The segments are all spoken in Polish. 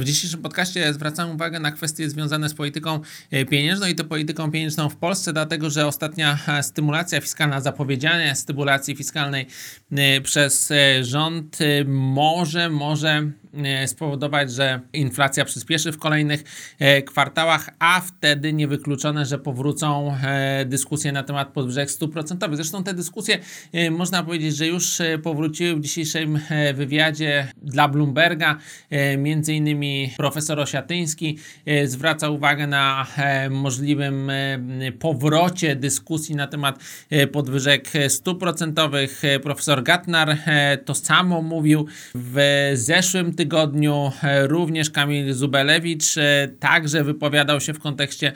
W dzisiejszym podcaście zwracam uwagę na kwestie związane z polityką e, pieniężną i to polityką pieniężną w Polsce, dlatego że ostatnia e, stymulacja fiskalna, zapowiedzianie stymulacji fiskalnej e, przez rząd może, może spowodować, że inflacja przyspieszy w kolejnych kwartałach, a wtedy niewykluczone, że powrócą dyskusje na temat podwyżek procentowych. Zresztą te dyskusje można powiedzieć, że już powróciły w dzisiejszym wywiadzie dla Bloomberga, między innymi profesor Osiatyński e, zwraca uwagę na e, możliwym e, powrocie dyskusji na temat podwyżek procentowych. Profesor Gatnar to samo mówił w zeszłym tygodniu. Również Kamil Zubelewicz także wypowiadał się w kontekście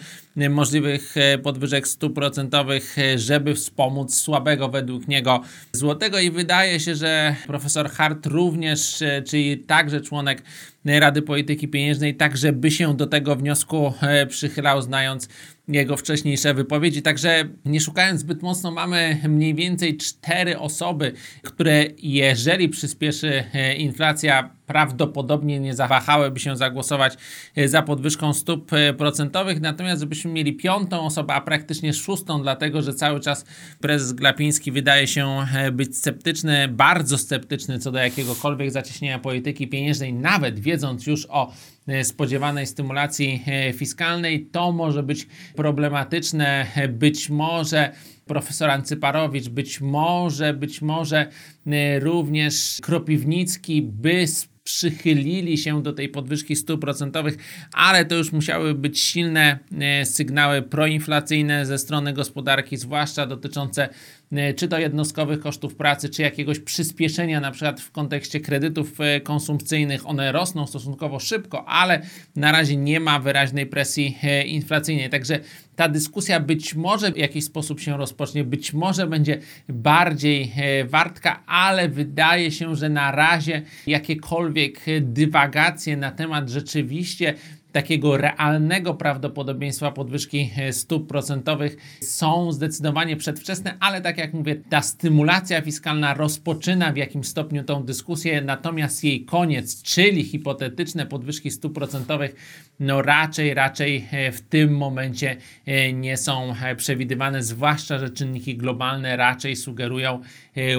możliwych podwyżek stóp procentowych, żeby wspomóc słabego według niego złotego. I wydaje się, że profesor Hart również, czyli także członek Rady Polityki Pieniężnej, tak żeby się do tego wniosku e, przychylał, znając jego wcześniejsze wypowiedzi. Także nie szukając zbyt mocno, mamy mniej więcej cztery osoby, które jeżeli przyspieszy e, inflacja, prawdopodobnie nie zawahałyby się zagłosować e, za podwyżką stóp procentowych. Natomiast żebyśmy mieli piątą osobę, a praktycznie szóstą, dlatego że cały czas prezes Glapiński wydaje się być sceptyczny, bardzo sceptyczny co do jakiegokolwiek zacieśnienia polityki pieniężnej, nawet wiedząc już o e, spodziewanej stymulacji e, fiskalnej, to może być problematyczne. Być może profesor Ancyparowicz, być może, być może e, również Kropiwnicki by przychylili się do tej podwyżki stóp procentowych, ale to już musiały być silne sygnały proinflacyjne ze strony gospodarki, zwłaszcza dotyczące E, czy to jednostkowych kosztów pracy, czy jakiegoś przyspieszenia, na przykład w kontekście kredytów e, konsumpcyjnych. One rosną stosunkowo szybko, ale na razie nie ma wyraźnej presji e, inflacyjnej. Także ta dyskusja być może w jakiś sposób się rozpocznie, być może będzie bardziej wartka, ale wydaje się, że na razie jakiekolwiek dywagacje na temat rzeczywiście takiego realnego prawdopodobieństwa podwyżki e, stóp procentowych są zdecydowanie przedwczesne, ale tak jak mówię, ta stymulacja fiskalna rozpoczyna w jakimś stopniu tą dyskusję, natomiast jej koniec, czyli hipotetyczne podwyżki stóp procentowych, no raczej, raczej e, w tym momencie e, nie są przewidywane, zwłaszcza, że czynniki globalne raczej sugerują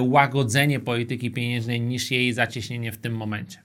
łagodzenie polityki pieniężnej niż jej zacieśnienie w tym momencie.